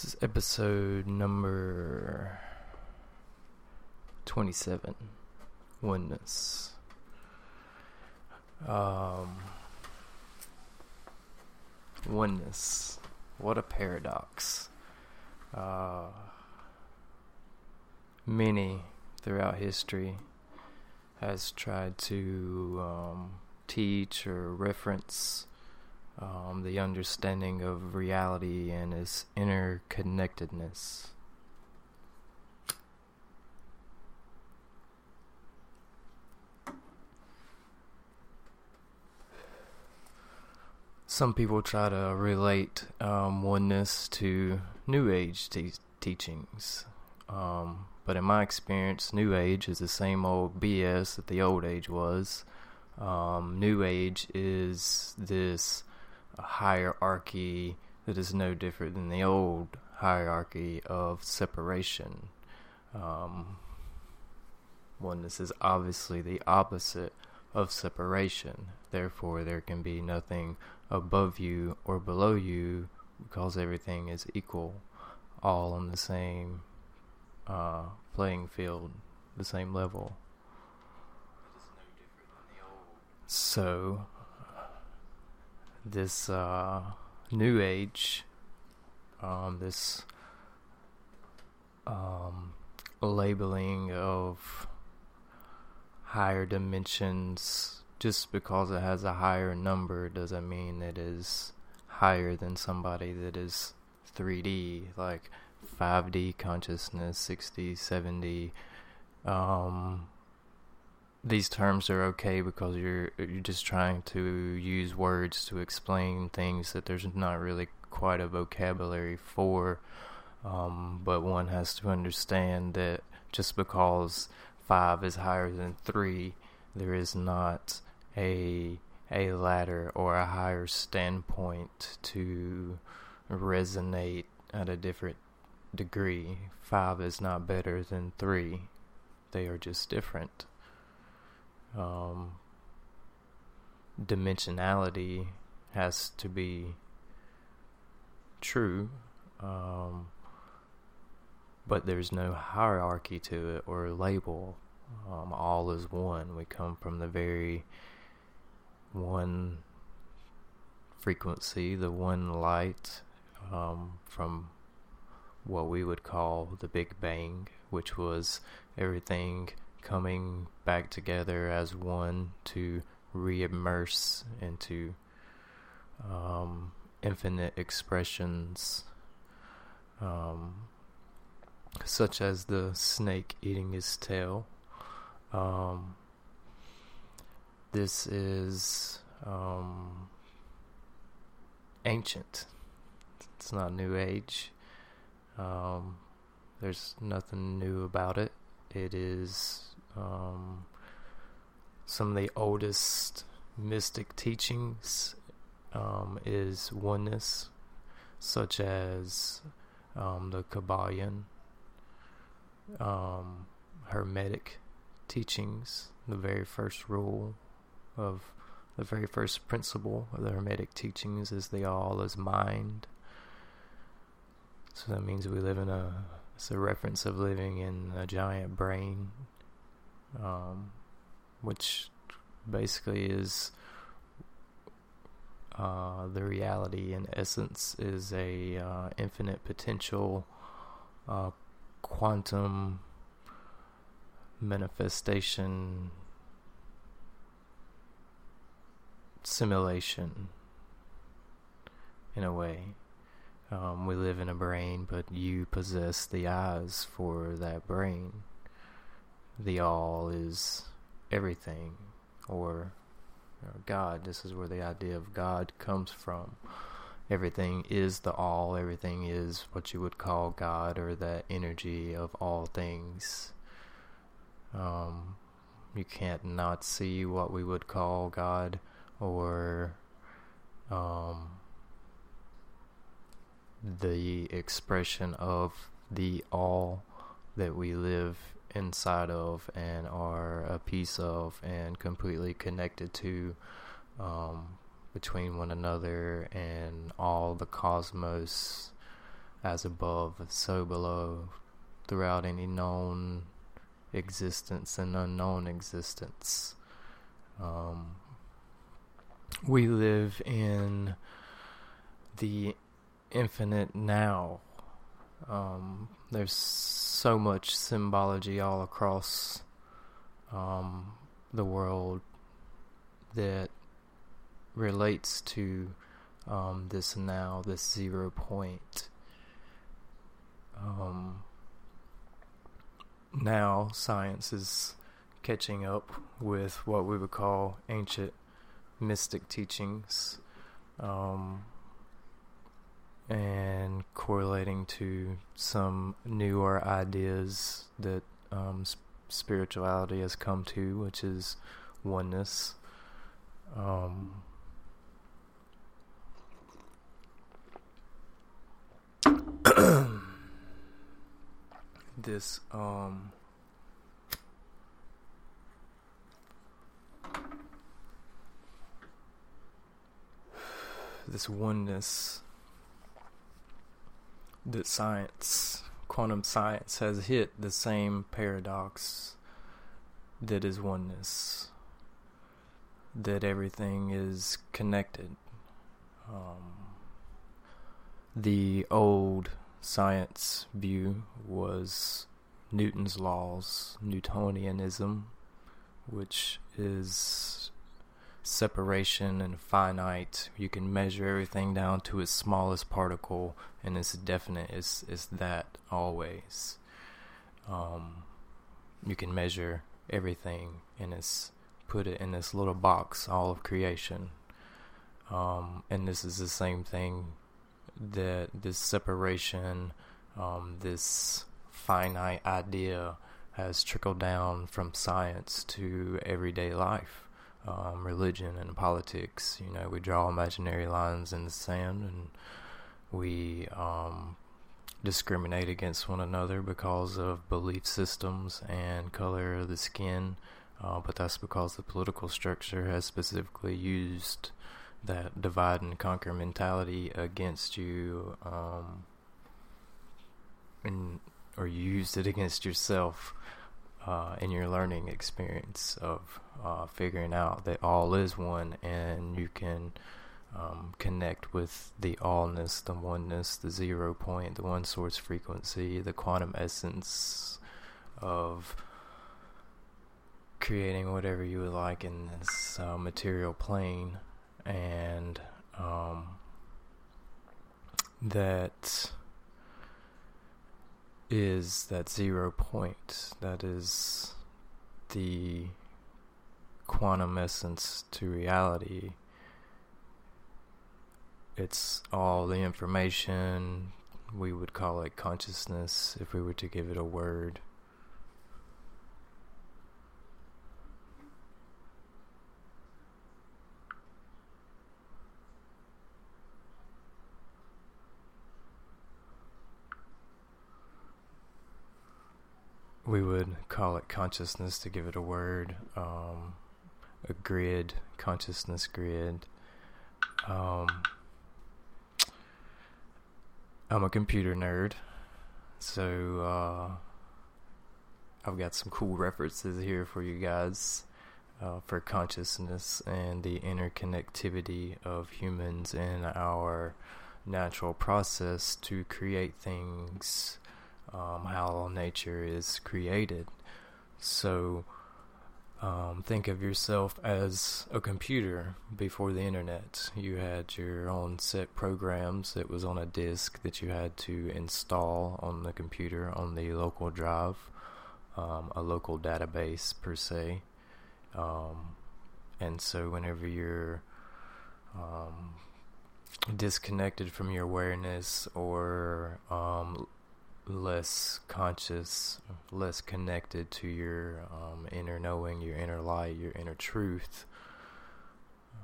This is episode number 27 Oneness. Um, oneness. What a paradox. Uh, many throughout history has tried to um, teach or reference um, the understanding of reality and its interconnectedness. Some people try to relate um, oneness to New Age te- teachings. Um, but in my experience, New Age is the same old BS that the Old Age was. Um, New Age is this hierarchy that is no different than the old hierarchy of separation. Um, oneness is obviously the opposite of separation. Therefore, there can be nothing above you or below you because everything is equal, all on the same uh, playing field, the same level. So, this uh, new age, um, this um, labeling of higher dimensions, just because it has a higher number doesn't mean it is higher than somebody that is 3D, like 5D consciousness, 60, 70. Um, these terms are okay because you're you're just trying to use words to explain things that there's not really quite a vocabulary for. Um, but one has to understand that just because five is higher than three, there is not a a ladder or a higher standpoint to resonate at a different degree. Five is not better than three; they are just different um, dimensionality has to be true, um, but there's no hierarchy to it or label. Um, all is one. We come from the very one frequency, the one light, um, from what we would call the Big Bang, which was everything coming back together as one to re-immerse into um, infinite expressions, um, such as the snake eating his tail. Um, this is um, ancient. It's not new age. Um, there's nothing new about it. It is um, some of the oldest mystic teachings um, is oneness, such as um, the Kybalion, um, Hermetic teachings. The very first rule of the very first principle of the Hermetic teachings is the all is mind. So that means we live in a it's a reference of living in a giant brain um, which basically is uh, the reality in essence is a uh, infinite potential uh, quantum manifestation simulation in a way. Um, we live in a brain, but you possess the eyes for that brain the all is everything or, God. This is where the idea of God comes from. Everything is the all, everything is what you would call God or that energy of all things. Um, you can't not see what we would call God or um, the expression of the all that we live inside of and are a piece of and completely connected to um, between one another and all the cosmos as above, so below, throughout any known existence and unknown existence. Um, we live in the infinite now. Um, there's so much symbology all across um, the world that relates to um, this now, this zero point. Um, now, science is catching up with what we would call ancient mystic teachings um, and correlating to some newer ideas that um, spirituality has come to, which is oneness. Um, this um this oneness that science quantum science has hit the same paradox that is oneness that everything is connected. Um, the old science view was Newton's laws, Newtonianism, which is separation and finite. You can measure everything down to its smallest particle, and it's definite. It's, it's that always. Um, you can measure everything, and it's put it in this little box, all of creation. Um, and this is the same thing that this separation, um, this finite idea has trickled down from science to everyday life, um, religion and politics. You know, we draw imaginary lines in the sand and we um, discriminate against one another because of belief systems and color of the skin. Uh, but that's because the political structure has specifically used that divide and conquer mentality against you, um, and or used it against yourself uh, in your learning experience of uh, figuring out that all is one, and you can um, connect with the allness, the oneness, the zero point, the one source frequency, the quantum essence of creating whatever you would like in this uh, material plane. And um, that is that zero point. That is the quantum essence to reality. It's all the information we would call it consciousness if we were to give it a word. We would call it consciousness to give it a word, um, a grid, consciousness grid. Um, I'm a computer nerd, so uh, I've got some cool references here for you guys uh, for consciousness and the interconnectivity of humans in our natural process to create things um, how nature is created. So um, think of yourself as a computer before the internet. You had your own set programs. It was on a disk that you had to install on the computer on the local drive, um, a local database per se. Um, and so whenever you're um, disconnected from your awareness or um, less conscious, less connected to your um, inner knowing, your inner light, your inner truth,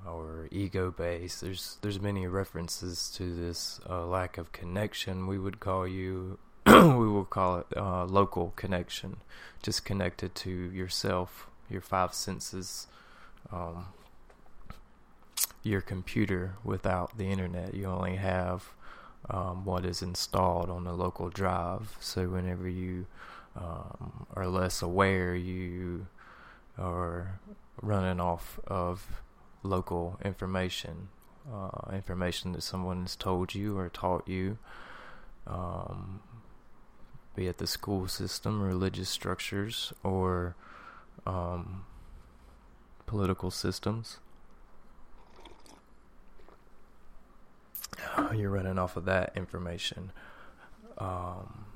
or ego base. There's there's many references to this uh, lack of connection. We would call you, we will call it uh, local connection, just connected to yourself, your five senses. Um, your computer without the internet. You only have um, what is installed on the local drive. So whenever you um, are less aware, you are running off of local information, uh, information that someone has told you or taught you, um, be it the school system, religious structures, or um, political systems. You're running off of that information. Um,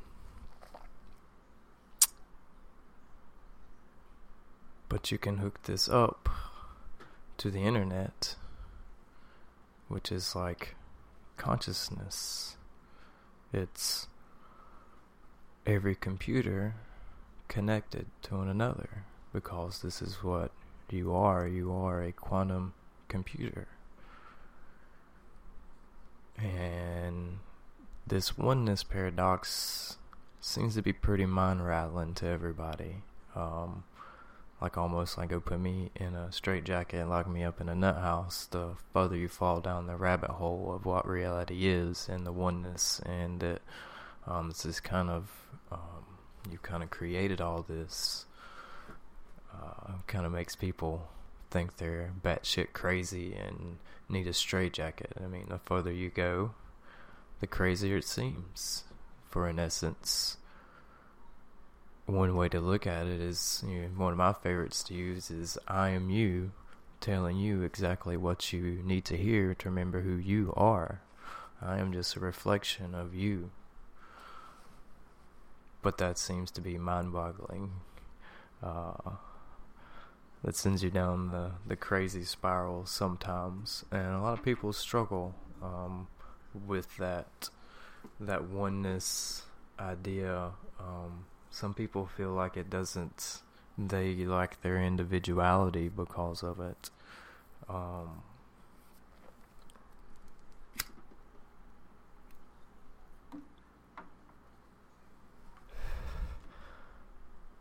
but you can hook this up to the internet, which is like consciousness. It's every computer connected to one another because this is what you are. You are a quantum computer. And this oneness paradox seems to be pretty mind rattling to everybody. Um, like almost like go put me in a straitjacket and lock me up in a nut house, the further you fall down the rabbit hole of what reality is and the oneness, and that um, this kind of um, you kind of created all this. Uh, kind of makes people think they're batshit crazy and need a straitjacket. I mean, the further you go, the crazier it seems. For in essence, one way to look at it is you know, one of my favorites to use is I am you telling you exactly what you need to hear to remember who you are. I am just a reflection of you. But that seems to be mind boggling. Uh, that sends you down the, the crazy spiral sometimes. And a lot of people struggle um, with that that oneness idea. Um, some people feel like it doesn't they like their individuality because of it um,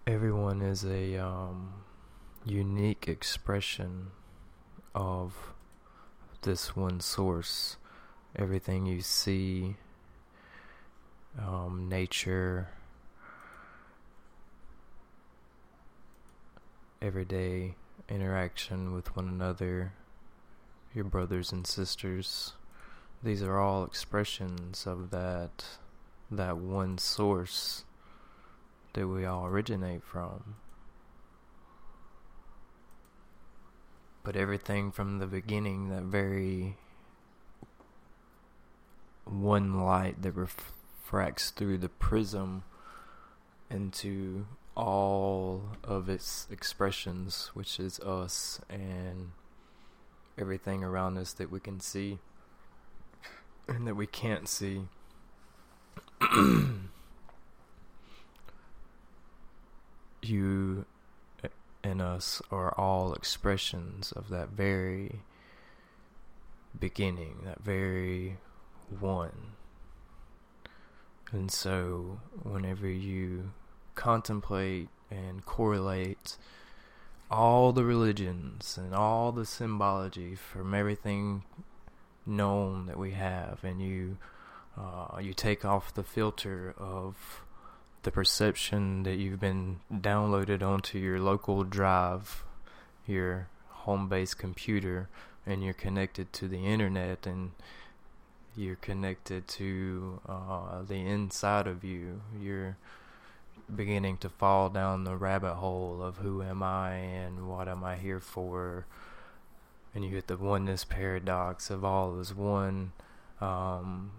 everyone is a um, unique expression of this one source everything you see um, nature everyday interaction with one another, your brothers and sisters. These are all expressions of that that one source that we all originate from. But everything from the beginning, that very one light that refracts through the prism into all of its expressions, which is us and everything around us that we can see and that we can't see. you and us are all expressions of that very beginning, that very one. And so, whenever you contemplate and correlate all the religions and all the symbology from everything known that we have, and you uh, you take off the filter of the perception that you've been downloaded onto your local drive, your home-based computer, and you're connected to the internet and you're connected to uh, the inside of you. You're beginning to fall down the rabbit hole of who am I and what am I here for. And you get the oneness paradox of all is one. Um,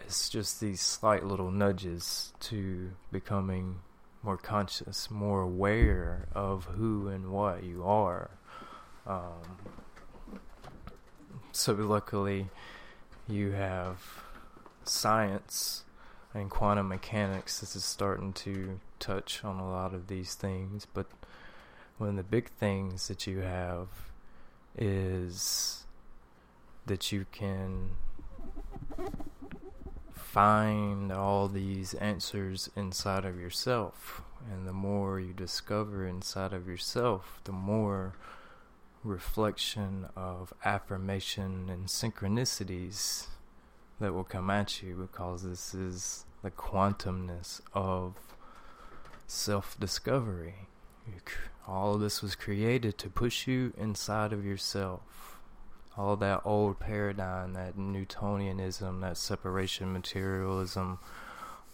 it's just these slight little nudges to becoming more conscious, more aware of who and what you are. Um, so, luckily, you have science and quantum mechanics this is starting to touch on a lot of these things but one of the big things that you have is that you can find all these answers inside of yourself and the more you discover inside of yourself the more reflection of affirmation and synchronicities that will come at you because this is the quantumness of self discovery. All of this was created to push you inside of yourself. All that old paradigm, that Newtonianism, that separation materialism,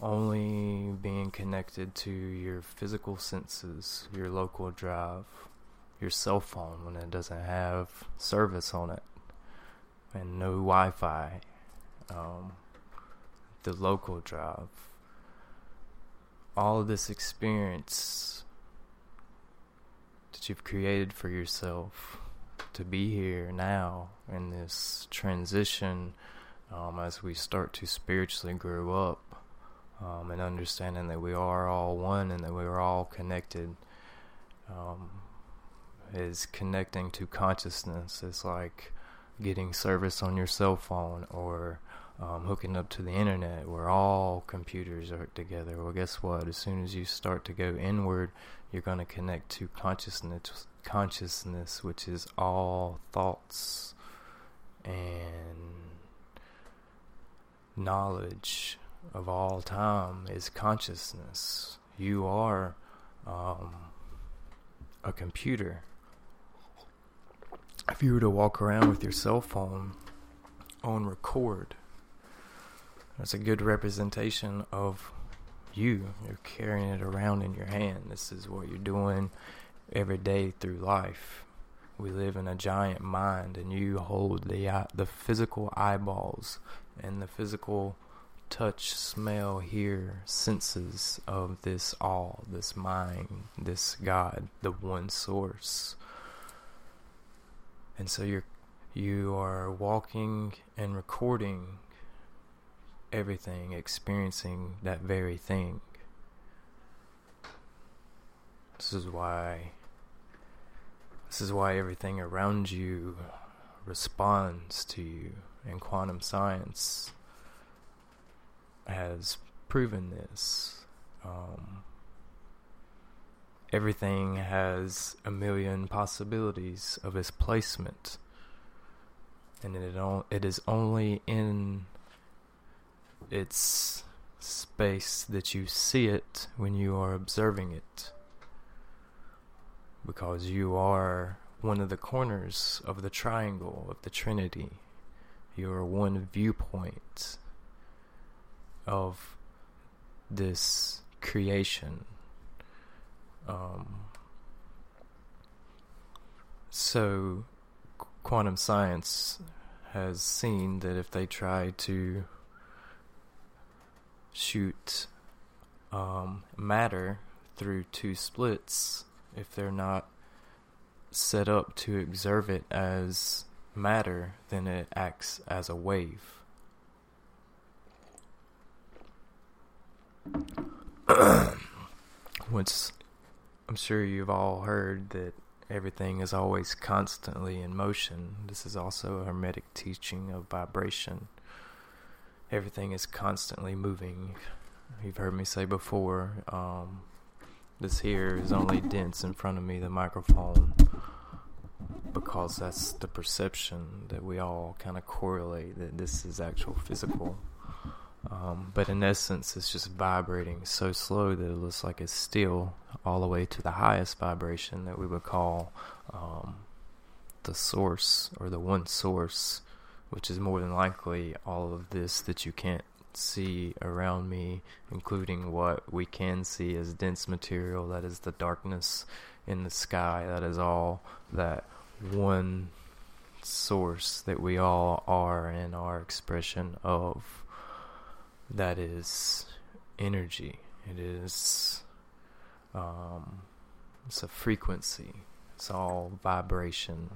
only being connected to your physical senses, your local drive, your cell phone when it doesn't have service on it, and no Wi Fi, um, the local drive. All of this experience that you've created for yourself to be here now in this transition um, as we start to spiritually grow up um, and understanding that we are all one and that we are all connected um, is connecting to consciousness. It's like getting service on your cell phone or um, hooking up to the internet where all computers are together. Well, guess what? As soon as you start to go inward, you're going to connect to consciousness, consciousness, which is all thoughts and knowledge of all time is consciousness. You are um, a computer. If you were to walk around with your cell phone on record, that's a good representation of you. You're carrying it around in your hand. This is what you're doing every day through life. We live in a giant mind, and you hold the the physical eyeballs and the physical touch, smell, hear senses of this all, this mind, this God, the one source. And so you're you are walking and recording everything, experiencing that very thing. This is why this is why everything around you responds to you and quantum science has proven this. Um, everything has a million possibilities of its placement, and it it is only in its space that you see it when you are observing it, because you are one of the corners of the triangle of the Trinity. You are one viewpoint of this creation. Um, so, quantum science has seen that if they try to shoot um, matter through two splits, if they're not set up to observe it as matter, then it acts as a wave. Once I'm sure you've all heard that everything is always constantly in motion. This is also a Hermetic teaching of vibration. Everything is constantly moving. You've heard me say before, um, this here is only dense in front of me, the microphone, because that's the perception that we all kind of correlate that this is actual physical. Um, but in essence, it's just vibrating so slow that it looks like it's still, all the way to the highest vibration that we would call um, the source or the one source, which is more than likely all of this that you can't see around me, including what we can see as dense material that is the darkness in the sky. That is all that one source that we all are in our expression of that is energy. It is um, it's a frequency. It's all vibration.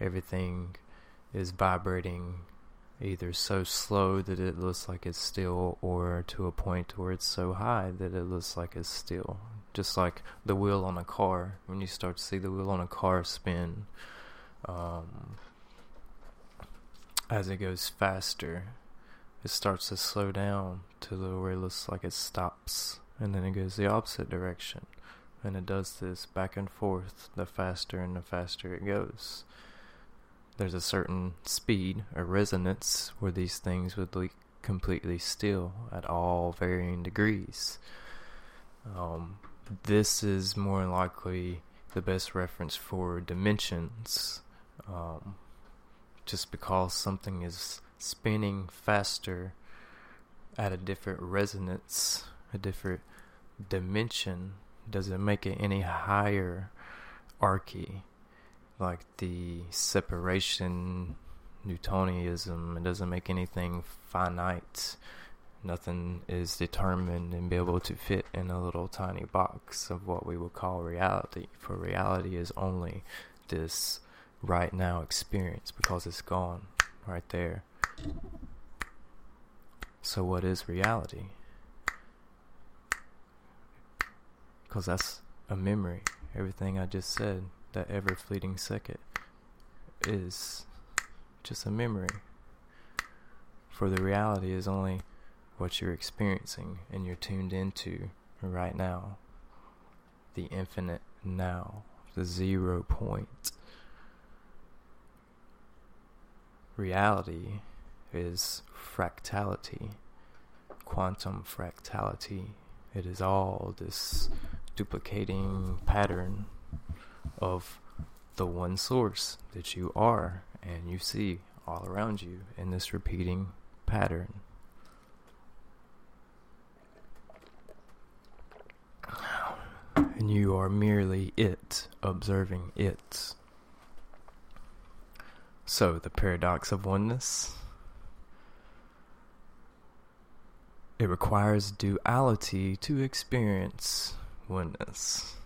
Everything is vibrating either so slow that it looks like it's still or to a point where it's so high that it looks like it's still. Just like the wheel on a car. When you start to see the wheel on a car spin, um, as it goes faster, it starts to slow down to the where it looks like it stops and then it goes the opposite direction and it does this back and forth the faster and the faster it goes there's a certain speed or resonance where these things would be completely still at all varying degrees. Um, this is more likely the best reference for dimensions, um, just because something is spinning faster at a different resonance, a different dimension, doesn't make it any higher archy like the separation Newtonianism. It doesn't make anything finite. Nothing is determined and be able to fit in a little tiny box of what we would call reality. For reality is only this right now experience because it's gone right there. So, what is reality? Because that's a memory. Everything I just said that ever fleeting second is just a memory. For the reality is only what you're experiencing and you're tuned into right now. The infinite now, the zero point. Reality is fractality, quantum fractality. It is all this duplicating pattern of the one source that you are and you see all around you in this repeating pattern. And you are merely it, observing it. So, the paradox of oneness. It requires duality to experience oneness.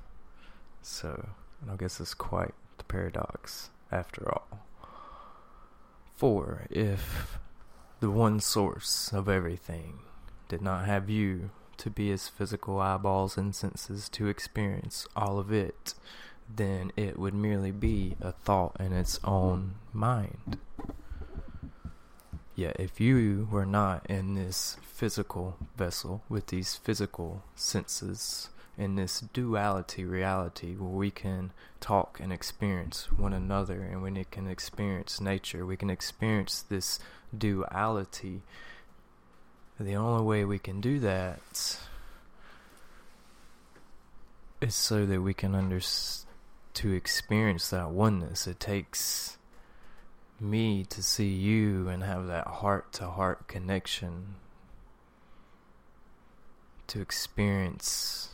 So, and I guess it's quite the paradox after all. For if the one source of everything did not have you to be his physical eyeballs and senses to experience all of it, then it would merely be a thought in its own mind. Yet, if you were not in this physical vessel with these physical senses, in this duality reality where we can talk and experience one another and when it can experience nature we can experience this duality. The only way we can do that is so that we can under to experience that oneness. It takes me to see you and have that heart to heart connection to experience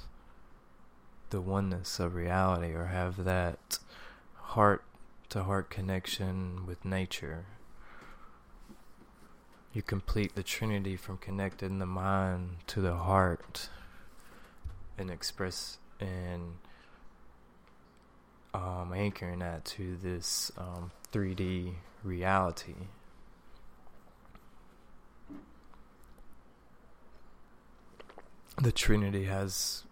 the oneness of reality or have that heart to heart connection with nature. You complete the Trinity from connecting the mind to the heart and express and um, anchoring that to this um, 3D reality. The Trinity has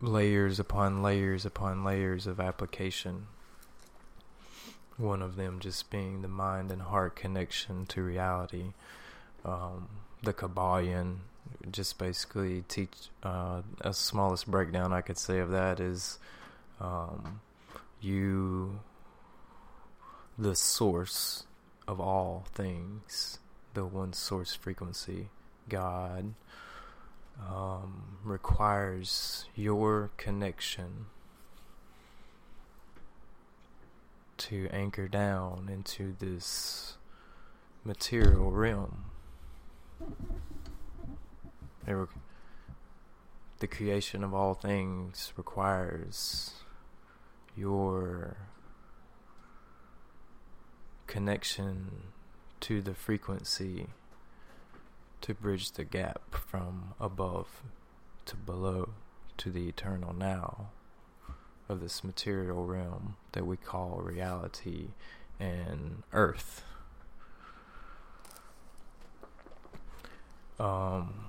layers upon layers upon layers of application. One of them just being the mind and heart connection to reality. Um, the Kybalion just basically teach uh, a smallest breakdown I could say of that is um, you the source of all things, the one source frequency, God, um, requires your connection to anchor down into this material realm. the creation of all things requires your connection to the frequency to bridge the gap from above to below to the eternal now of this material realm that we call reality and earth. Um,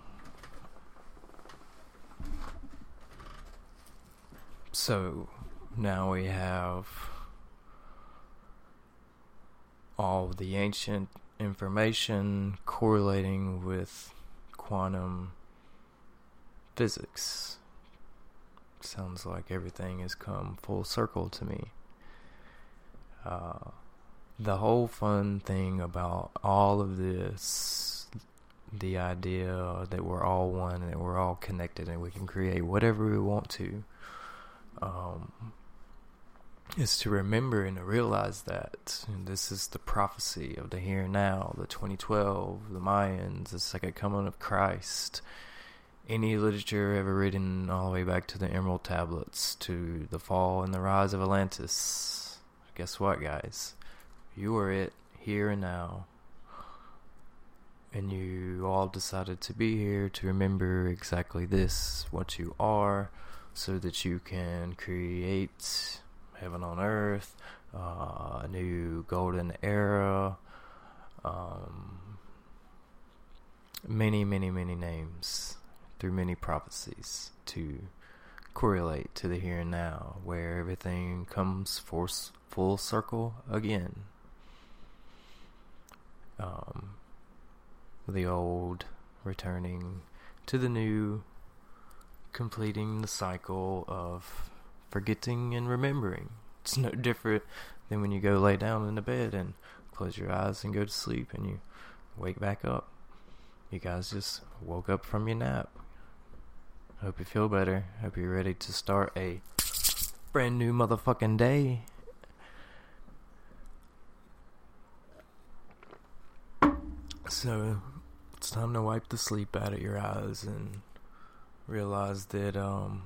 so now we have all the ancient information correlating with quantum physics. Sounds like everything has come full circle to me. Uh, the whole fun thing about all of this, the idea that we're all one and that we're all connected and we can create whatever we want to, um, is to remember and to realize that this is the prophecy of the here and now, the 2012, the Mayans, the second coming of Christ. Any literature ever written all the way back to the Emerald Tablets, to the fall and the rise of Atlantis. Guess what, guys? You are it here and now. And you all decided to be here to remember exactly this, what you are, so that you can create heaven on earth, uh, a new golden era, um, many, many, many names through many prophecies to correlate to the here and now, where everything comes full circle again. Um, the old returning to the new, completing the cycle of forgetting and remembering. It's no different than when you go lay down in the bed and close your eyes and go to sleep and you wake back up. You guys just woke up from your nap. Hope you feel better. Hope you're ready to start a brand new motherfucking day. So, it's time to wipe the sleep out of your eyes and realize that um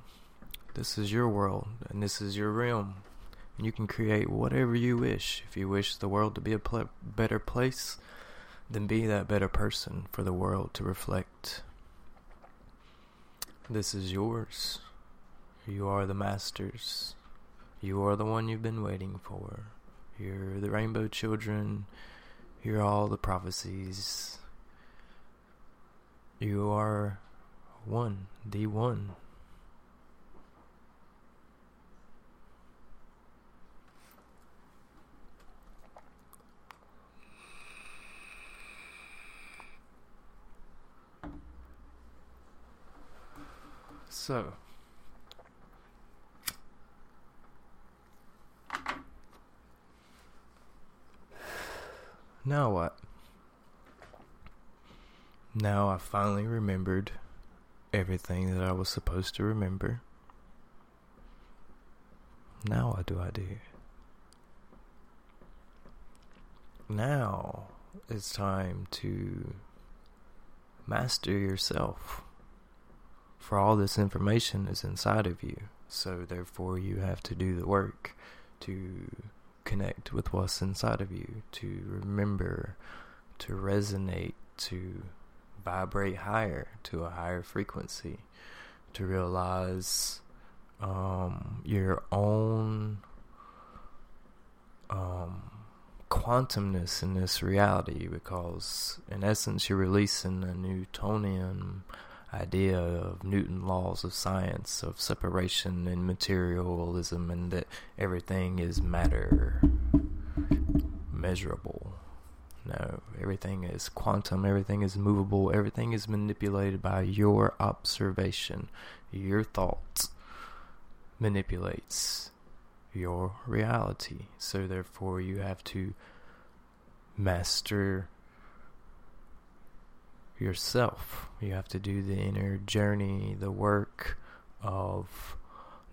this is your world and this is your realm. And you can create whatever you wish. If you wish the world to be a pl- better place, then be that better person for the world to reflect. This is yours. You are the masters. You are the one you've been waiting for. You're the rainbow children. You're all the prophecies. You are one, the one. So, now what? Now I finally remembered everything that I was supposed to remember. Now what do I do? Now it's time to master yourself for all this information is inside of you. So therefore you have to do the work to connect with what's inside of you, to remember, to resonate, to vibrate higher, to a higher frequency, to realize um, your own um, quantumness in this reality because in essence you're releasing a Newtonian idea of Newton laws of science, of separation and materialism, and that everything is matter measurable. No, everything is quantum, everything is movable, everything is manipulated by your observation. Your thoughts manipulates your reality. So therefore you have to master yourself. You have to do the inner journey, the work of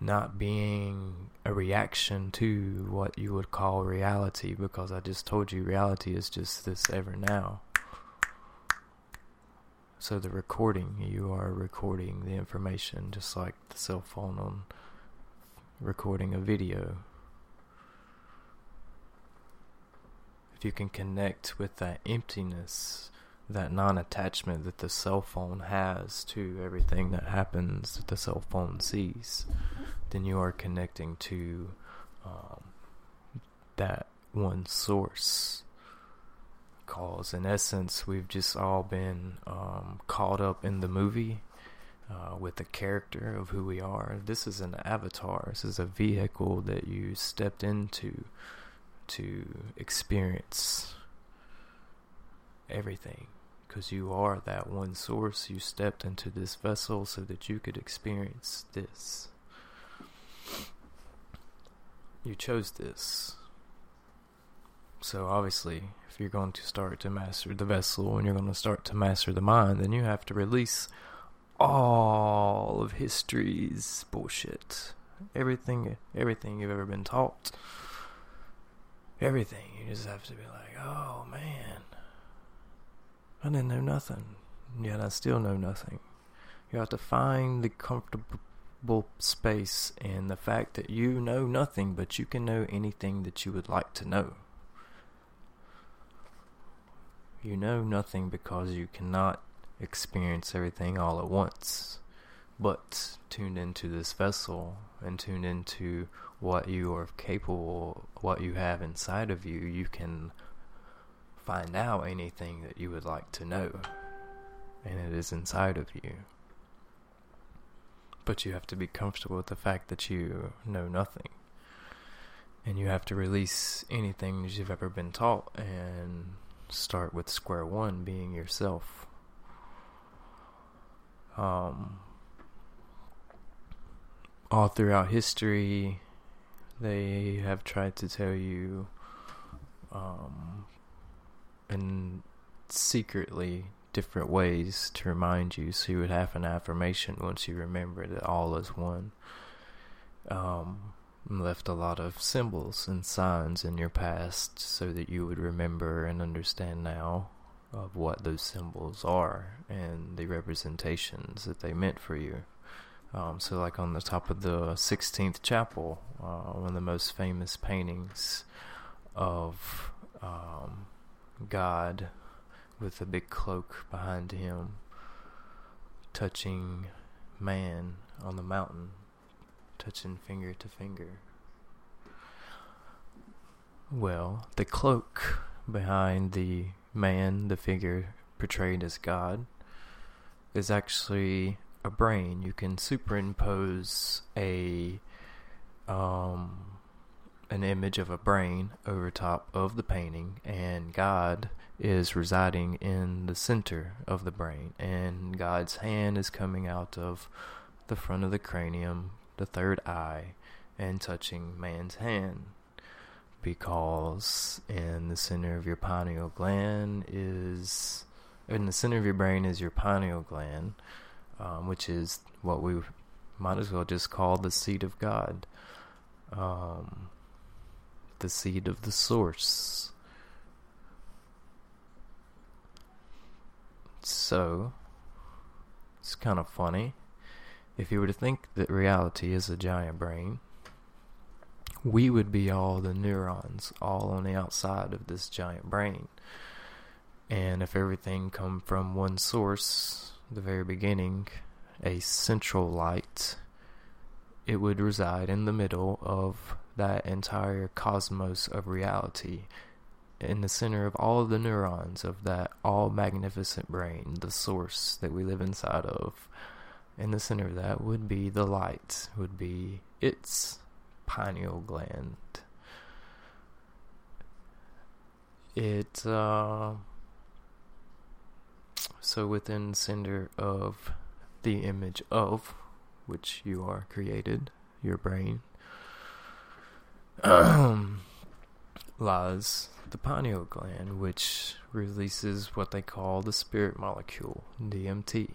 not being a reaction to what you would call reality because I just told you reality is just this ever now. So the recording, you are recording the information just like the cell phone on recording a video. If you can connect with that emptiness that non-attachment that the cell phone has to everything that happens that the cell phone sees, then you are connecting to um, that one source. Cause in essence, we've just all been um, caught up in the movie uh, with the character of who we are. This is an avatar. This is a vehicle that you stepped into to experience everything because you are that one source. You stepped into this vessel so that you could experience this. You chose this. So obviously, if you're going to start to master the vessel and you're going to start to master the mind, then you have to release all of history's bullshit. Everything everything you've ever been taught. Everything. You just have to be like, "Oh man. I didn't know nothing. Yet I still know nothing." You have to find the comfortable space in the fact that you know nothing, but you can know anything that you would like to know. You know nothing because you cannot experience everything all at once. But tuned into this vessel and tuned into what you are capable, what you have inside of you, you can find out anything that you would like to know. And it is inside of you. But you have to be comfortable with the fact that you know nothing. And you have to release anything that you've ever been taught and start with square one being yourself. Um, all throughout history, they have tried to tell you, um, and secretly different ways to remind you so you would have an affirmation once you remember that all is one. Um, left a lot of symbols and signs in your past so that you would remember and understand now of what those symbols are and the representations that they meant for you. Um, so, like on the top of the Sistine chapel, uh, one of the most famous paintings of um, God with a big cloak behind him, touching man on the mountain touching finger to finger. Well, the cloak behind the man, the figure portrayed as God, is actually a brain. You can superimpose a um, an image of a brain over top of the painting, and God is residing in the center of the brain, and God's hand is coming out of the front of the cranium, the third eye and touching man's hand. Because in the center of your pineal gland is in the center of your brain is your pineal gland um, which is what we might as well just call the seat of god. Um, the seed of the source so it's kind of funny if you were to think that reality is a giant brain, we would be all the neurons all on the outside of this giant brain. And if everything come from one source, the very beginning, a central light, it would reside in the middle of that entire cosmos of reality, in the center of all of the neurons of that all magnificent brain, the source that we live inside of in the center of that would be the light, would be its pineal gland. It, uh, so within center of the image of which you are created, your brain, lies the pineal gland, which releases what they call the spirit molecule, DMT.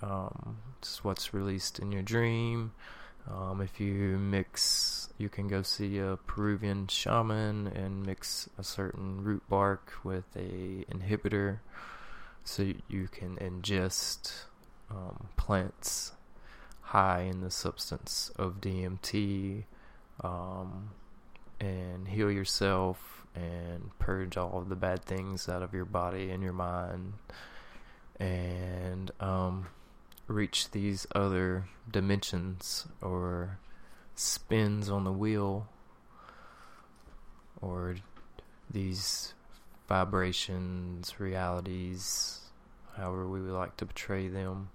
Um, it's what's released in your dream. Um, if you mix, you can go see a Peruvian shaman and mix a certain root bark with a inhibitor, so you can ingest um, plants high in the substance of DMT um, and heal yourself and purge all of the bad things out of your body and your mind and um, reach these other dimensions or spins on the wheel or these vibrations, realities, however we would like to portray them.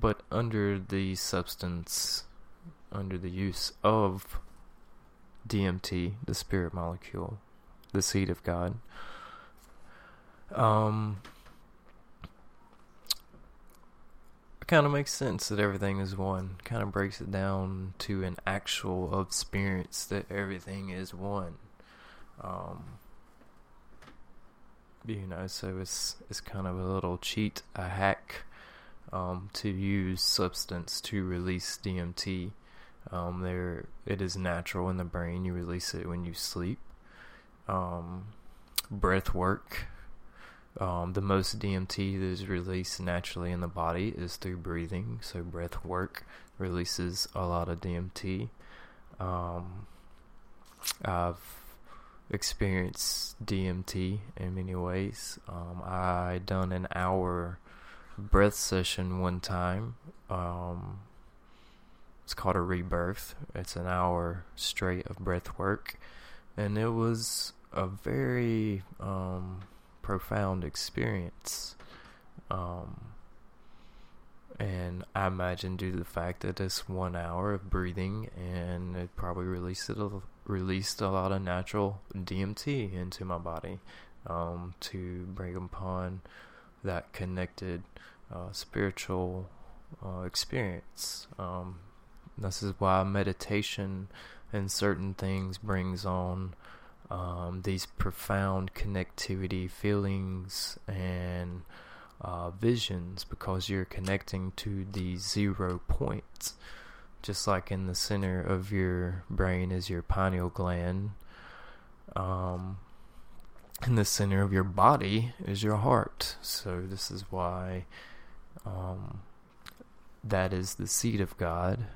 But under the substance, under the use of DMT, the spirit molecule, the seed of God, um, it kind of makes sense that everything is one. Kind of breaks it down to an actual experience that everything is one. Um, you know, so it's it's kind of a little cheat, a hack um, to use substance to release DMT. Um, there, it is natural in the brain. You release it when you sleep. Um, breath work. Um, the most DMT that is released naturally in the body is through breathing. So breath work releases a lot of DMT. Um, I've experienced DMT in many ways. Um, I done an hour breath session one time. It's called a rebirth. It's an hour straight of breath work, and it was a very um, profound experience. Um, and I imagine due to the fact that it's one hour of breathing, and it probably released a, released a lot of natural DMT into my body um, to bring upon that connected uh, spiritual uh, experience. Um, this is why meditation and certain things brings on um, these profound connectivity feelings and uh, visions because you're connecting to the zero points. Just like in the center of your brain is your pineal gland, um, in the center of your body is your heart. So this is why um, that is the seat of God,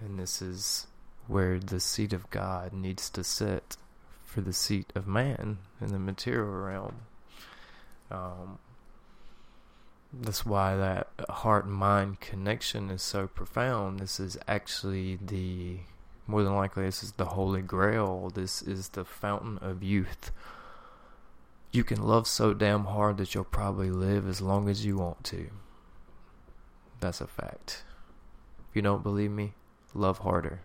and this is where the seat of God needs to sit for the seat of man in the material realm. Um, that's why that heart mind connection is so profound. This is actually the, more than likely, this is the holy grail. This is the fountain of youth. You can love so damn hard that you'll probably live as long as you want to. That's a fact. If you don't believe me, love harder.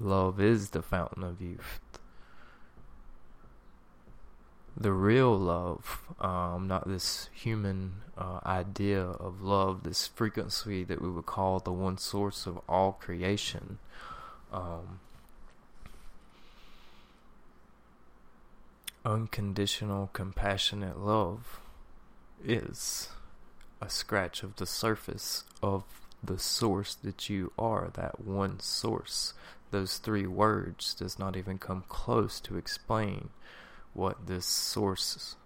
Love is the fountain of youth. The real love, um, not this human uh, idea of love, this frequency that we would call the one source of all creation. Um, unconditional, compassionate love is a scratch of the surface of the source that you are, that one source. Those three words does not even come close to explain what this source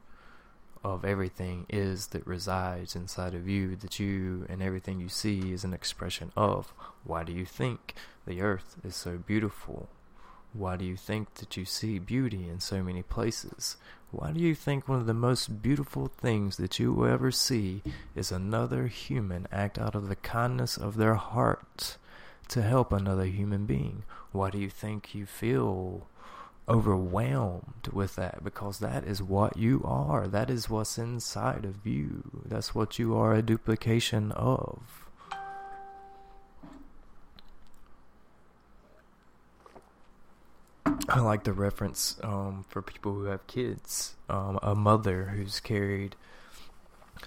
of everything is that resides inside of you, that you and everything you see is an expression of. Why do you think the earth is so beautiful? Why do you think that you see beauty in so many places? Why do you think one of the most beautiful things that you will ever see is another human act out of the kindness of their heart to help another human being? Why do you think you feel overwhelmed with that? Because that is what you are. That is what's inside of you. That's what you are a duplication of. I like the reference um, for people who have kids. Um, a mother who's carried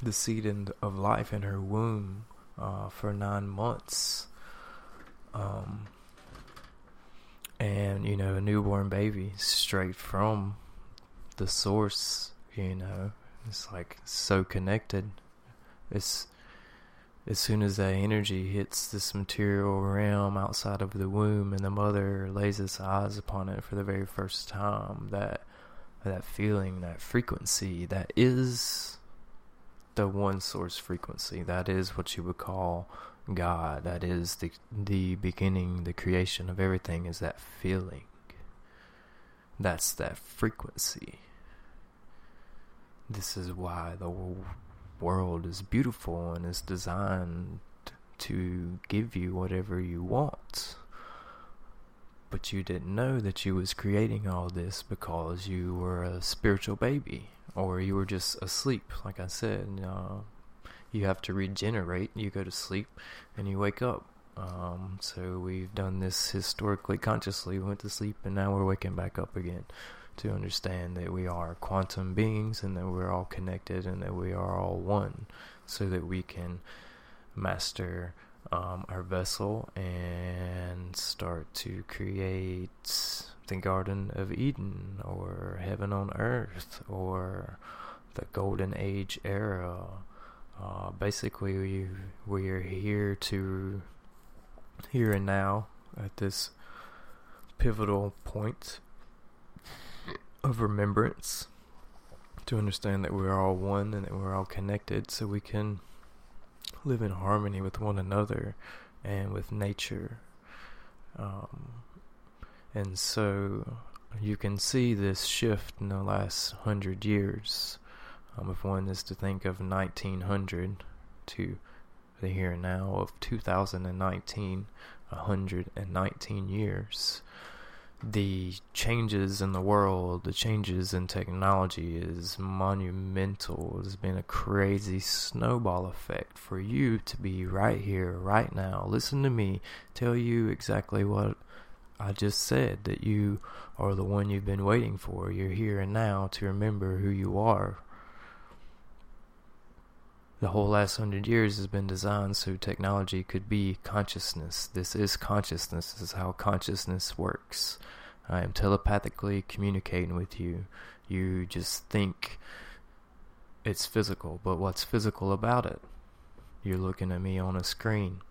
the seed in, of life in her womb uh, for nine months. Um, and, you know, a newborn baby straight from the source, you know, it's like so connected. It's as soon as that energy hits this material realm outside of the womb and the mother lays its eyes upon it for the very first time, that that feeling, that frequency, that is the one source frequency. That is what you would call God. That is the the beginning, the creation of everything is that feeling. That's that frequency. This is why the world is beautiful and is designed to give you whatever you want. But you didn't know that you was creating all this because you were a spiritual baby or you were just asleep. Like I said, uh, you have to regenerate. You go to sleep and you wake up. Um, so we've done this historically consciously. We went to sleep and now we're waking back up again to understand that we are quantum beings and that we're all connected and that we are all one so that we can master um, our vessel and start to create the Garden of Eden or Heaven on Earth or the Golden Age era. Uh, basically, we, we are here to, here and now, at this pivotal point of remembrance to understand that we're all one and that we're all connected so we can live in harmony with one another and with nature. Um, and so you can see this shift in the last hundred years. Um, if one is to think of 1900 to the here and now of 2019, 119 years the changes in the world, the changes in technology is monumental. It's been a crazy snowball effect for you to be right here, right now. Listen to me tell you exactly what I just said that you are the one you've been waiting for. You're here and now to remember who you are. The whole last hundred years has been designed so technology could be consciousness. This is consciousness. This is how consciousness works. I am telepathically communicating with you. You just think it's physical, but what's physical about it? You're looking at me on a screen.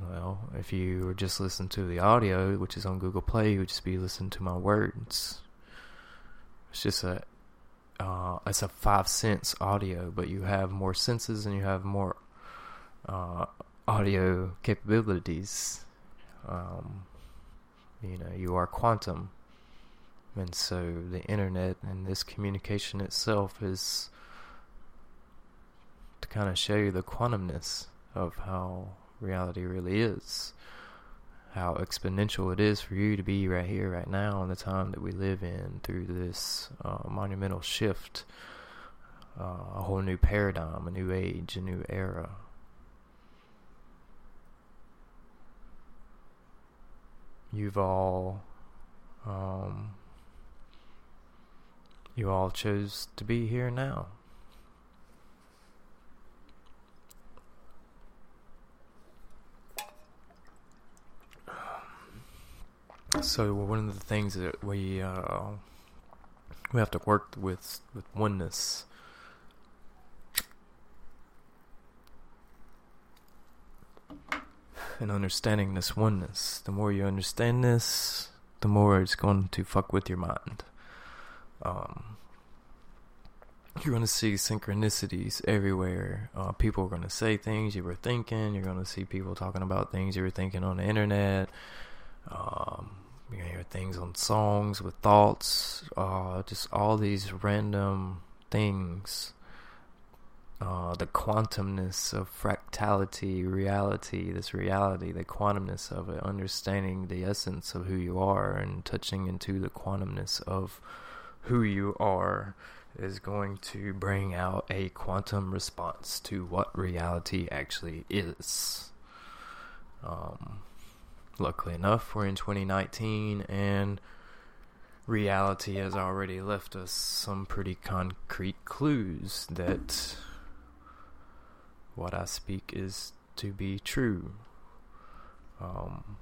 Well, if you were just listening to the audio, which is on Google Play, you would just be listening to my words. It's just a uh, it's a five sense audio, but you have more senses and you have more uh, audio capabilities. Um, you know, you are quantum, and so the internet and this communication itself is to kind of show you the quantumness of how reality really is how exponential it is for you to be right here, right now, in the time that we live in through this uh, monumental shift, uh, a whole new paradigm, a new age, a new era. You've all, um, you all chose to be here now. So one of the things that we uh, we have to work with with oneness. And understanding this oneness. The more you understand this, the more it's going to fuck with your mind. Um, you're going to see synchronicities everywhere. Uh, people are going to say things you were thinking. You're going to see people talking about things you were thinking on the internet. Um, you can hear things on songs with thoughts, uh, just all these random things. Uh, the quantumness of fractality, reality, this reality, the quantumness of it, understanding the essence of who you are and touching into the quantumness of who you are is going to bring out a quantum response to what reality actually is. Um, luckily enough, we're in 2019 and reality has already left us some pretty concrete clues that what I speak is to be true. Um,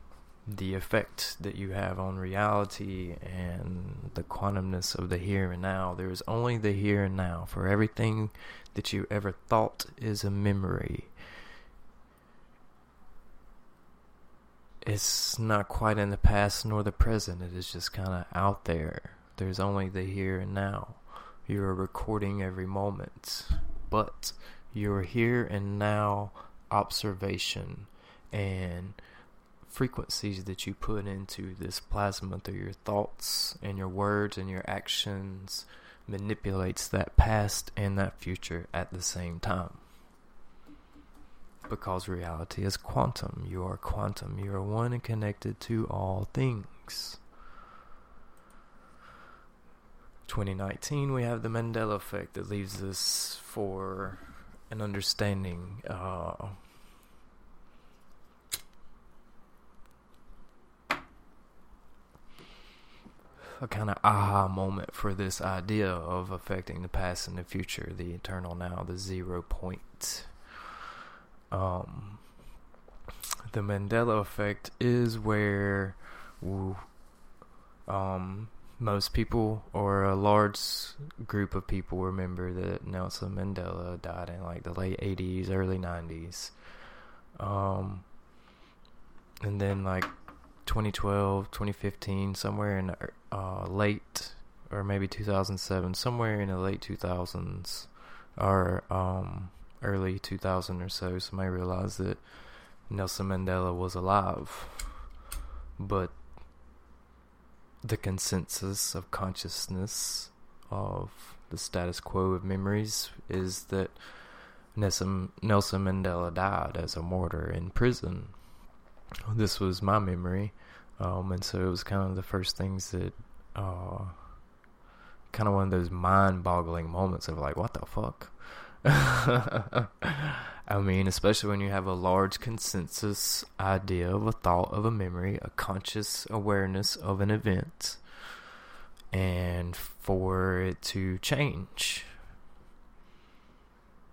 the effect that you have on reality and the quantumness of the here and now. There is only the here and now. For everything that you ever thought is a memory it's not quite in the past nor the present. It is just kind of out there. There's only the here and now. You're recording every moment, but your here and now observation and frequencies that you put into this plasma through your thoughts and your words and your actions manipulates that past and that future at the same time because reality is quantum. You are quantum. You are one and connected to all things. 2019, we have the Mandela effect that leaves us for an understanding. Uh, a kind of aha moment for this idea of affecting the past and the future, the eternal now, the zero point um, the Mandela effect is where um, most people or a large group of people remember that Nelson Mandela died in like the late 80s, early 90s. Um, and then like 2012, 2015, somewhere in uh, late or maybe 2007, somewhere in the late 2000s or um, early 2000 or so, somebody realized that Nelson Mandela was alive. But the consensus of consciousness of the status quo of memories is that Nelson, Nelson Mandela died as a martyr in prison. This was my memory, um, and so it was kind of the first things that, uh, kind of one of those mind-boggling moments of like, what the fuck? I mean, especially when you have a large consensus idea of a thought, of a memory, a conscious awareness of an event, and for it to change.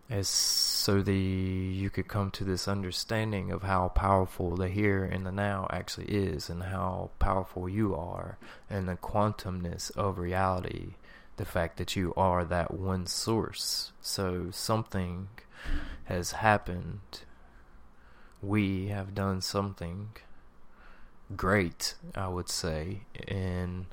As so the you could come to this understanding of how powerful the here and the now actually is and how powerful you are and the quantumness of reality the fact that you are that one source. So something has happened. We have done something great, I would say, in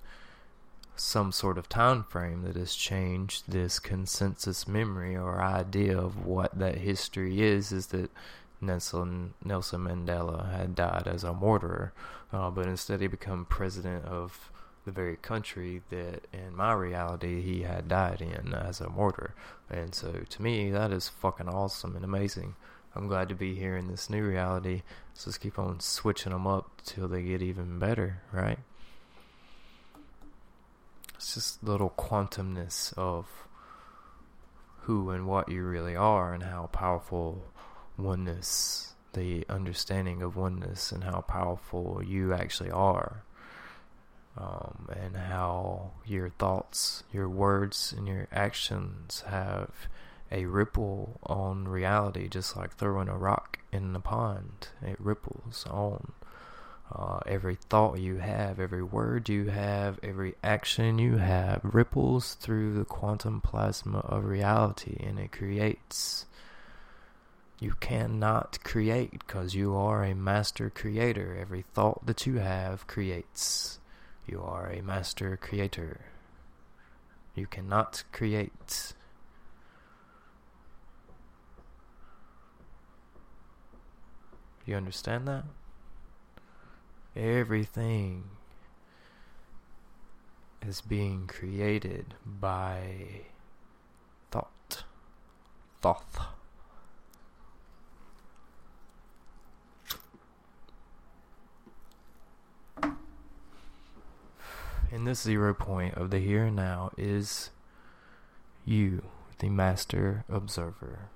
some sort of time frame that has changed this consensus memory or idea of what that history is is that Nelson Nelson Mandela had died as a martyr, uh, but instead he become president of the very country that in my reality he had died in uh, as a martyr. And so to me, that is fucking awesome and amazing. I'm glad to be here in this new reality. So let's keep on switching them up till they get even better, right? It's just little quantumness of who and what you really are and how powerful oneness, the understanding of oneness and how powerful you actually are um, and how your thoughts, your words, and your actions have a ripple on reality, just like throwing a rock in the pond. It ripples on. Uh, every thought you have, every word you have, every action you have ripples through the quantum plasma of reality and it creates. You cannot create because you are a master creator. Every thought that you have creates. You are a master creator. You cannot create. You understand that? Everything is being created by thought. Thought. In this zero point of the here and now is you, the master observer.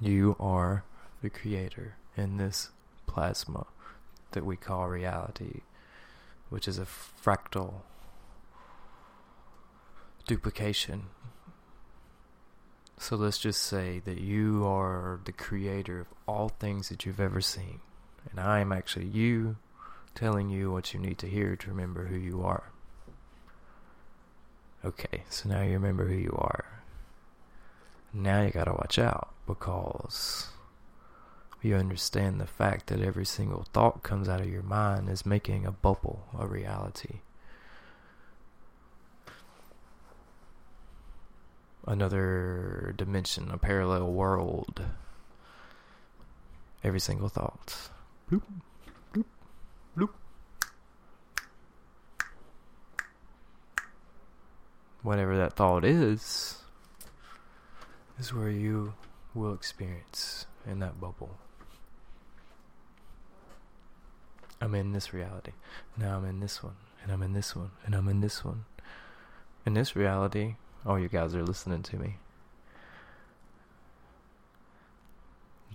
You are the creator in this plasma that we call reality, which is a fractal duplication. So let's just say that you are the creator of all things that you've ever seen. And I am actually you telling you what you need to hear to remember who you are. Okay, so now you remember who you are. Now you gotta watch out because you understand the fact that every single thought comes out of your mind is making a bubble a reality. Another dimension, a parallel world. Every single thought. Bloop. Whatever that thought is, is where you will experience in that bubble. I'm in this reality. Now I'm in this one. And I'm in this one. And I'm in this one. In this reality, all you guys are listening to me.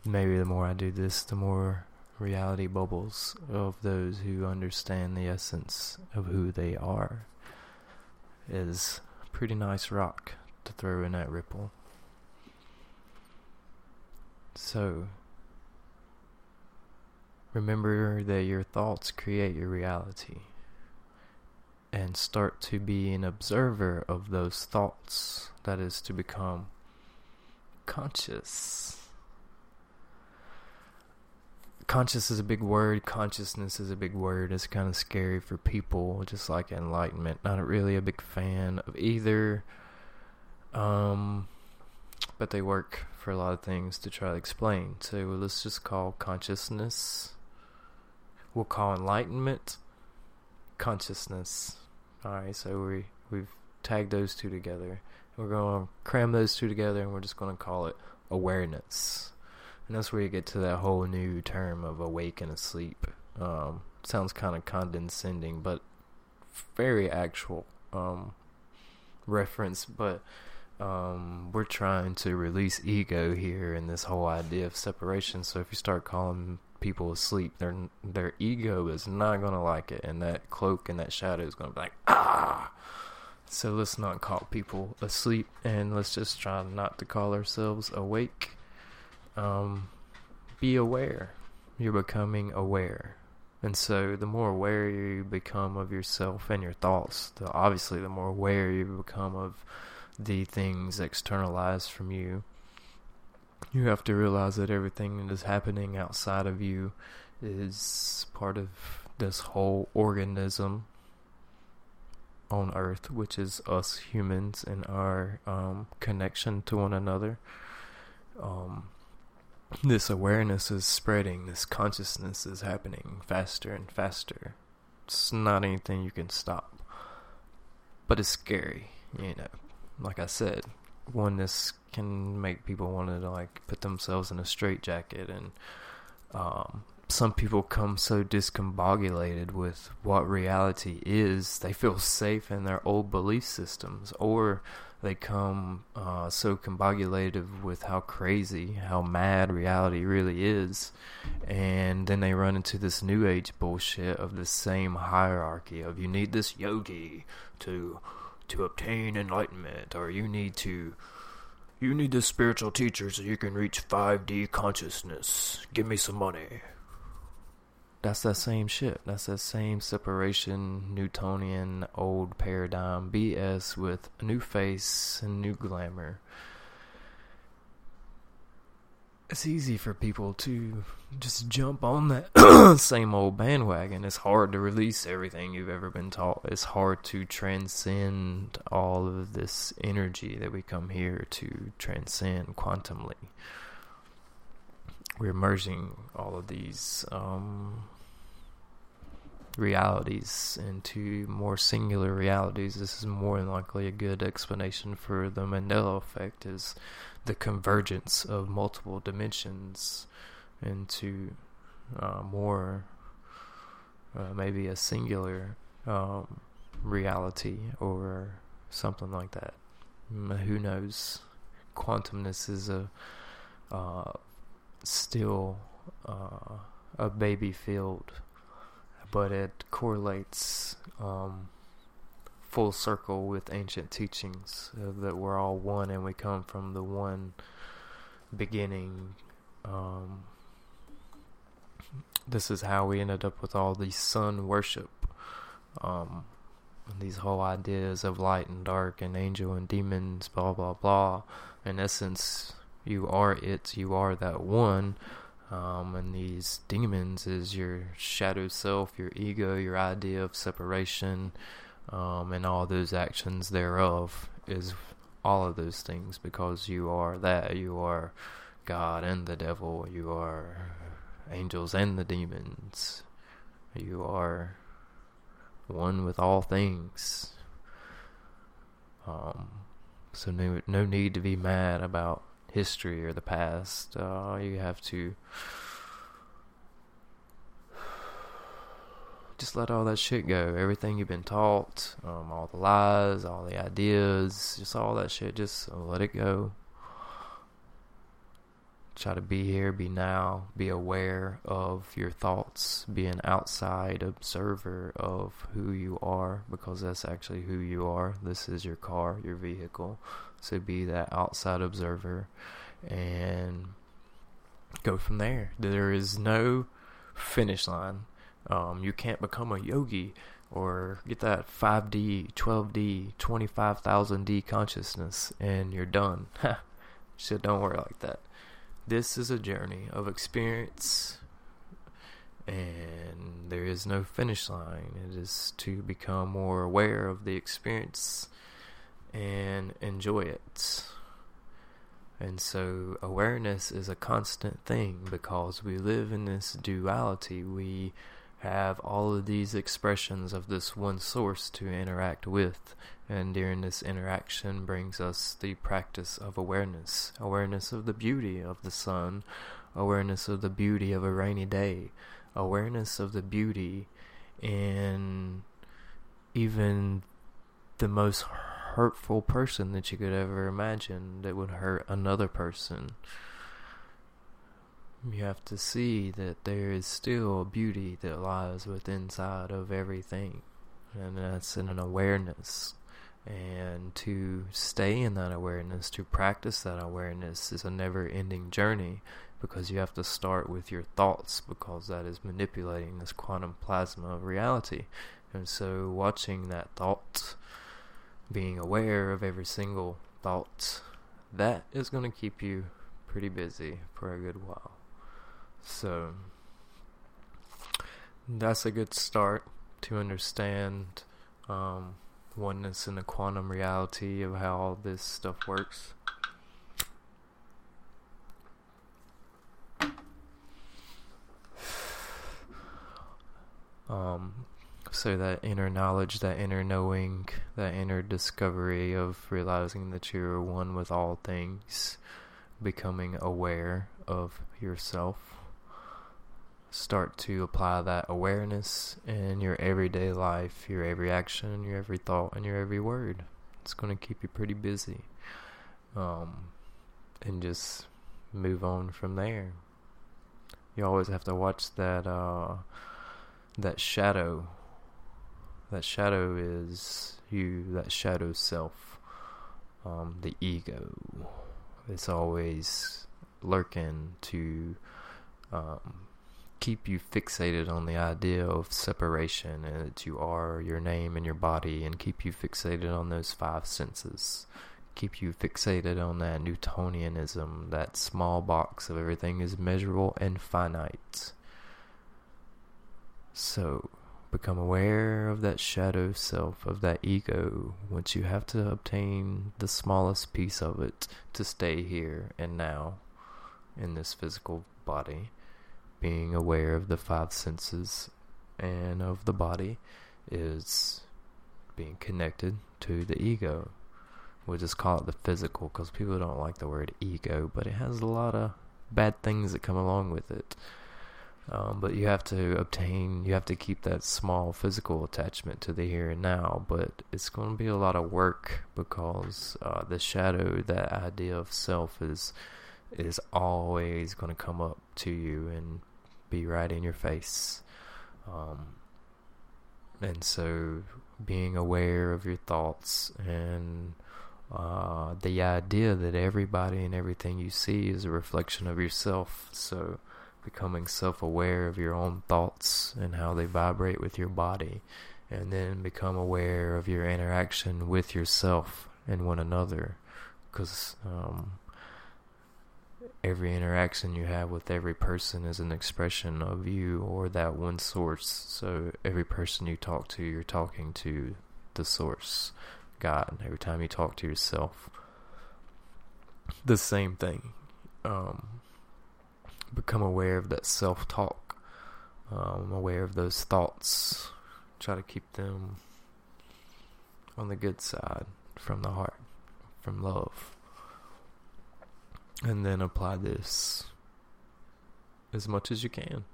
Maybe the more I do this, the more reality bubbles of those who understand the essence of who they are is pretty nice rock to throw in that ripple. So, remember that your thoughts create your reality. And start to be an observer of those thoughts. That is to become conscious. Conscious is a big word. Consciousness is a big word. It's kind of scary for people, just like enlightenment. Not really a big fan of either. Um, but they work for a lot of things to try to explain. So let's just call consciousness. We'll call enlightenment consciousness. Alright, so we we've tagged those two together. We're gonna cram those two together and we're just gonna call it awareness. And that's where you get to that whole new term of awake and asleep. Um, sounds kind of condescending, but very actual um, reference. But um, we're trying to release ego here in this whole idea of separation. So if you start calling people asleep, their their ego is not gonna like it, and that cloak and that shadow is gonna be like ah. So let's not call people asleep, and let's just try not to call ourselves awake. Um, be aware. You're becoming aware. And so, the more aware you become of yourself and your thoughts, the, obviously, the more aware you become of the things externalized from you. You have to realize that everything that is happening outside of you is part of this whole organism on Earth, which is us humans and our um, connection to one another. Um, this awareness is spreading, this consciousness is happening faster and faster. It's not anything you can stop. But it's scary, you know like I said, oneness can make people want to like put themselves in a straitjacket, and um, some people come so discombobulated with what reality is, they feel safe in their old belief systems, or they come uh, so combobulated with how crazy, how mad reality really is, and then they run into this new age bullshit of the same hierarchy of you need this yogi to to obtain enlightenment, or you need to. You need this spiritual teacher so you can reach 5D consciousness. Give me some money. That's that same shit. That's that same separation, Newtonian, old paradigm BS with a new face and new glamour it's easy for people to just jump on that same old bandwagon. It's hard to release everything you've ever been taught. It's hard to transcend all of this energy that we come here to transcend quantumly. We're merging all of these um, realities into more singular realities. This is more than likely a good explanation for the Mandela effect. Is the convergence of multiple dimensions into uh, more uh, maybe a singular um, reality or something like that. Who knows? Quantumness is a uh, still uh, a baby field, but it correlates um, full circle with ancient teachings uh, that we're all one and we come from the one beginning. Um, this is how we ended up with all the sun worship. Um, these whole ideas of light and dark and angel and demons, blah blah blah. In essence, you are it. You are that one. Um, and these demons is your shadow self, your ego, your idea of separation, um, and all those actions thereof is all of those things because you are that. You are God and the devil. You are angels and the demons. You are one with all things. Um, so no no need to be mad about history or the past uh, you have to just let all that shit go. Everything you've been taught, um, all the lies, all the ideas, just all that shit, just let it go. Try to be here, be now, be aware of your thoughts, be an outside observer of who you are, because that's actually who you are. This is your car, your vehicle. So be that outside observer and go from there. There is no finish line. Um, you can't become a yogi or get that 5D, 12D, 25,000D consciousness and you're done. Shit don't work like that. This is a journey of experience and there is no finish line. It is to become more aware of the experience and enjoy it. And so awareness is a constant thing because we live in this duality. We have all of these expressions of this one source to interact with. And during this interaction brings us the practice of awareness. Awareness of the beauty of the sun, awareness of the beauty of a rainy day, awareness of the beauty in even the most hurtful person that you could ever imagine that would hurt another person. You have to see that there is still a beauty that lies within inside of everything, and that's in an awareness. And to stay in that awareness, to practice that awareness, is a never ending journey because you have to start with your thoughts because that is manipulating this quantum plasma of reality. And so, watching that thought being aware of every single thought, that is going to keep you pretty busy for a good while. So, that's a good start to understand um, oneness in the quantum reality of how all this stuff works. Um, so that inner knowledge, that inner knowing, that inner discovery of realizing that you're one with all things, becoming aware of yourself. Start to apply that awareness in your everyday life, your every action, your every thought, and your every word. It's going to keep you pretty busy. Um, and just move on from there. You always have to watch that uh, that shadow that shadow is you, that shadow self, um, the ego. It's always lurking to um, keep you fixated on the idea of separation and that you are your name and your body, and keep you fixated on those five senses. Keep you fixated on that Newtonianism, that small box of everything is measurable and finite. So, become aware of that shadow self, of that ego, once you have to obtain the smallest piece of it to stay here and now in this physical body, being aware of the five senses and of the body is being connected to the ego. We'll just call it the physical because people don't like the word ego, but it has a lot of bad things that come along with it. Um, but you have to obtain, you have to keep that small physical attachment to the here and now. But it's going to be a lot of work because uh, the shadow, that idea of self, is is always going to come up to you and be right in your face. Um, and so, being aware of your thoughts and uh, the idea that everybody and everything you see is a reflection of yourself. So becoming self aware of your own thoughts and how they vibrate with your body, and then become aware of your interaction with yourself and one another. Because um, every interaction you have with every person is an expression of you or that one source. So every person you talk to, you're talking to the source, God. Every time you talk to yourself, the same thing. Um, become aware of that self talk, um, aware of those thoughts. Try to keep them on the good side, from the heart, from love. And then apply this as much as you can.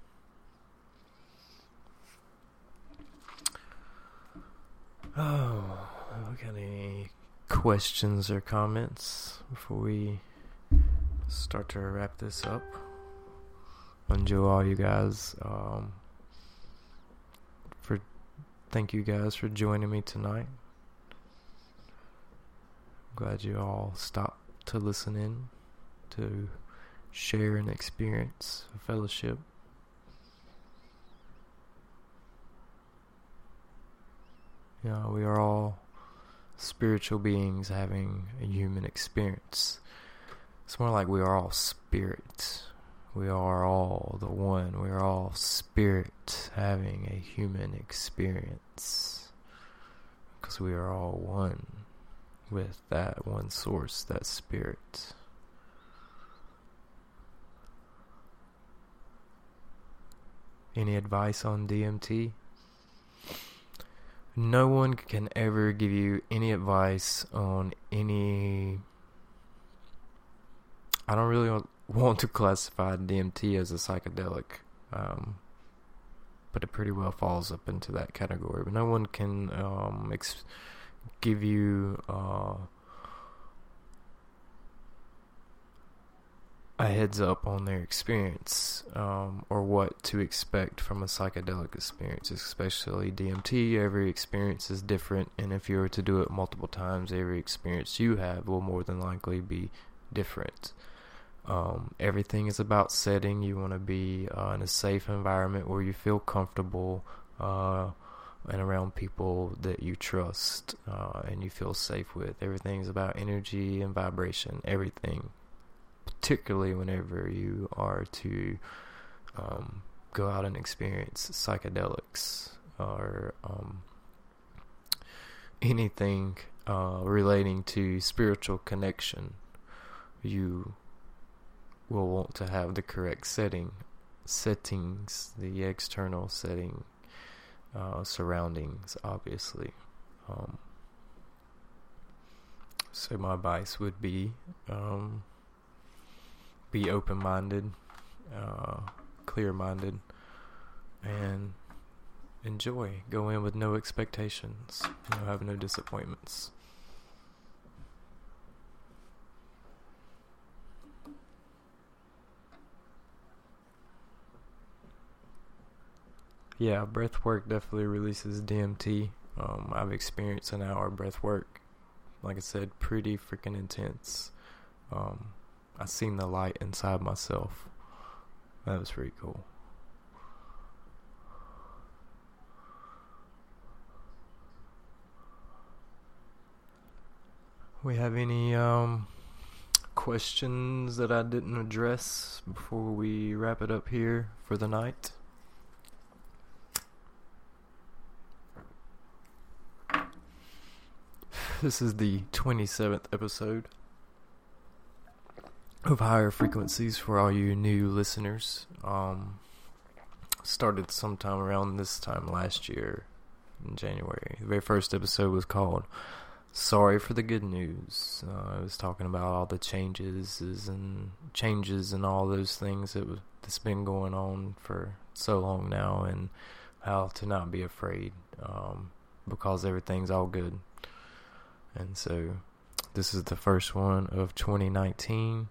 Oh, got any questions or comments before we start to wrap this up? Bonjour, all you guys. Um, for thank you guys for joining me tonight. I'm glad you all stopped to listen in, to share an experience a fellowship. You know, we are all spiritual beings having a human experience. It's more like we are all spirits we are all the one. We are all spirit having a human experience. Because we are all one with that one source, that spirit. Any advice on DMT? No one can ever give you any advice on any. I don't really want to classify DMT as a psychedelic, um, but it pretty well falls up into that category. But no one can um, ex- give you uh, a heads up on their experience um, or what to expect from a psychedelic experience, especially DMT. Every experience is different, and if you were to do it multiple times, every experience you have will more than likely be different. Um, everything is about setting. You want to be uh, in a safe environment where you feel comfortable uh, and around people that you trust uh, and you feel safe with. Everything is about energy and vibration. Everything particularly whenever you are to um, go out and experience psychedelics or um, anything uh, relating to spiritual connection, you will want to have the correct setting, settings, the external setting, uh, surroundings, obviously. Um, so my advice would be um, be open minded, uh, clear minded, and enjoy. Go in with no expectations. You know, have no disappointments. Yeah, breath work definitely releases DMT. Um, I've experienced an hour breath work. Like I said, pretty freaking intense. Um, I seen the light inside myself. That was pretty cool. We have any um, questions that I didn't address before we wrap it up here for the night? This is the 27th episode of higher frequencies for all you new listeners. Um, started sometime around this time last year in January. The very first episode was called "Sorry for the Good News." Uh, I was talking about all the changes and changes and all those things that was, that's been going on for so long now, and how to not be afraid um, because everything's all good. And so, this is the first one of 2019.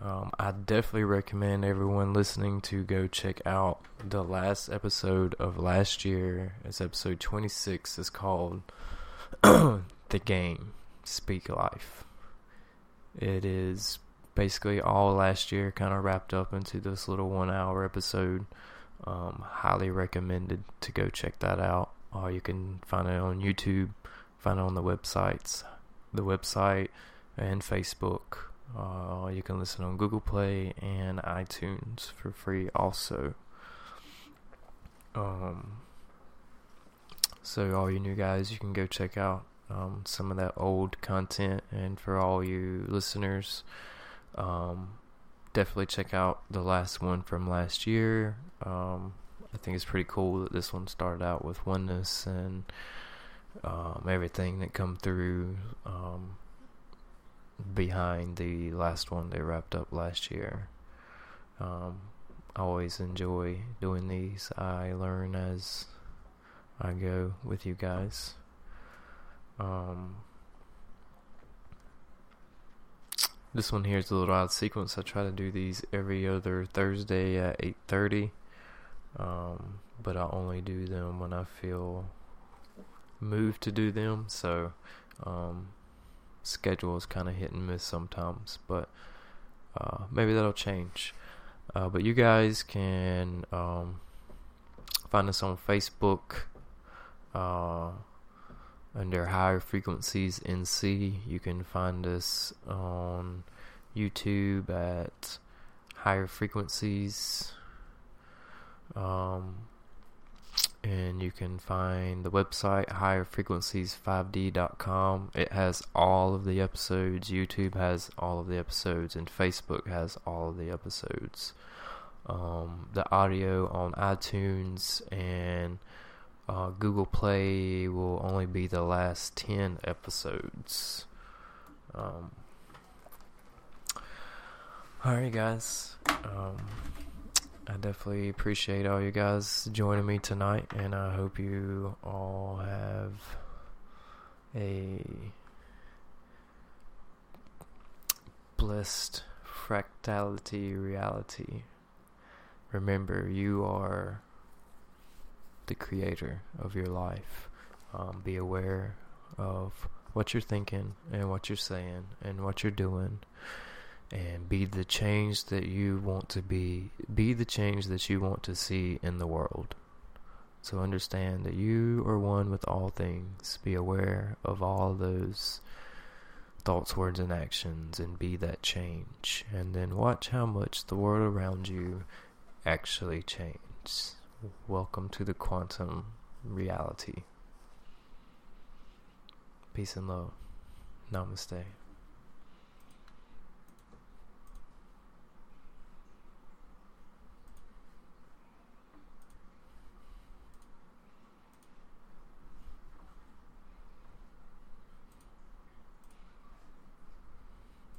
Um, I definitely recommend everyone listening to go check out the last episode of last year. It's episode 26. It's called The Game Speak Life. It is basically all last year kind of wrapped up into this little one hour episode. Um, highly recommended to go check that out. Uh, you can find it on YouTube, find it on the websites, the website, and Facebook. Uh, you can listen on Google Play and iTunes for free also. Um, so all you new guys, you can go check out um, some of that old content, and for all you listeners, um, definitely check out the last one from last year. Um, I think it's pretty cool that this one started out with oneness and um, everything that come through. Um, behind the last one they wrapped up last year. Um, I always enjoy doing these. I learn as I go with you guys. Um, this one here is a little odd sequence. I try to do these every other Thursday at 8:30, um, but I only do them when I feel moved to do them. So um, schedule is kind of hit and miss sometimes, but uh, maybe that'll change. Uh, but you guys can um, find us on Facebook, uh, under Higher Frequencies NC. You can find us on YouTube at Higher Frequencies. Um, and you can find the website higherfrequencies5d.com. It has all of the episodes. YouTube has all of the episodes, and Facebook has all of the episodes. Um, the audio on iTunes and uh, Google Play will only be the last 10 episodes. Um, Alright, guys. Um, I definitely appreciate all you guys joining me tonight, and I hope you all have a blessed fractality reality. Remember, you are the creator of your life. Um, be aware of what you're thinking and what you're saying and what you're doing and be the change that you want to be be the change that you want to see in the world. So understand that you are one with all things. Be aware of all those thoughts words and actions and be that change. And then watch how much the world around you actually changes. Welcome to the quantum reality. Peace and love. Namaste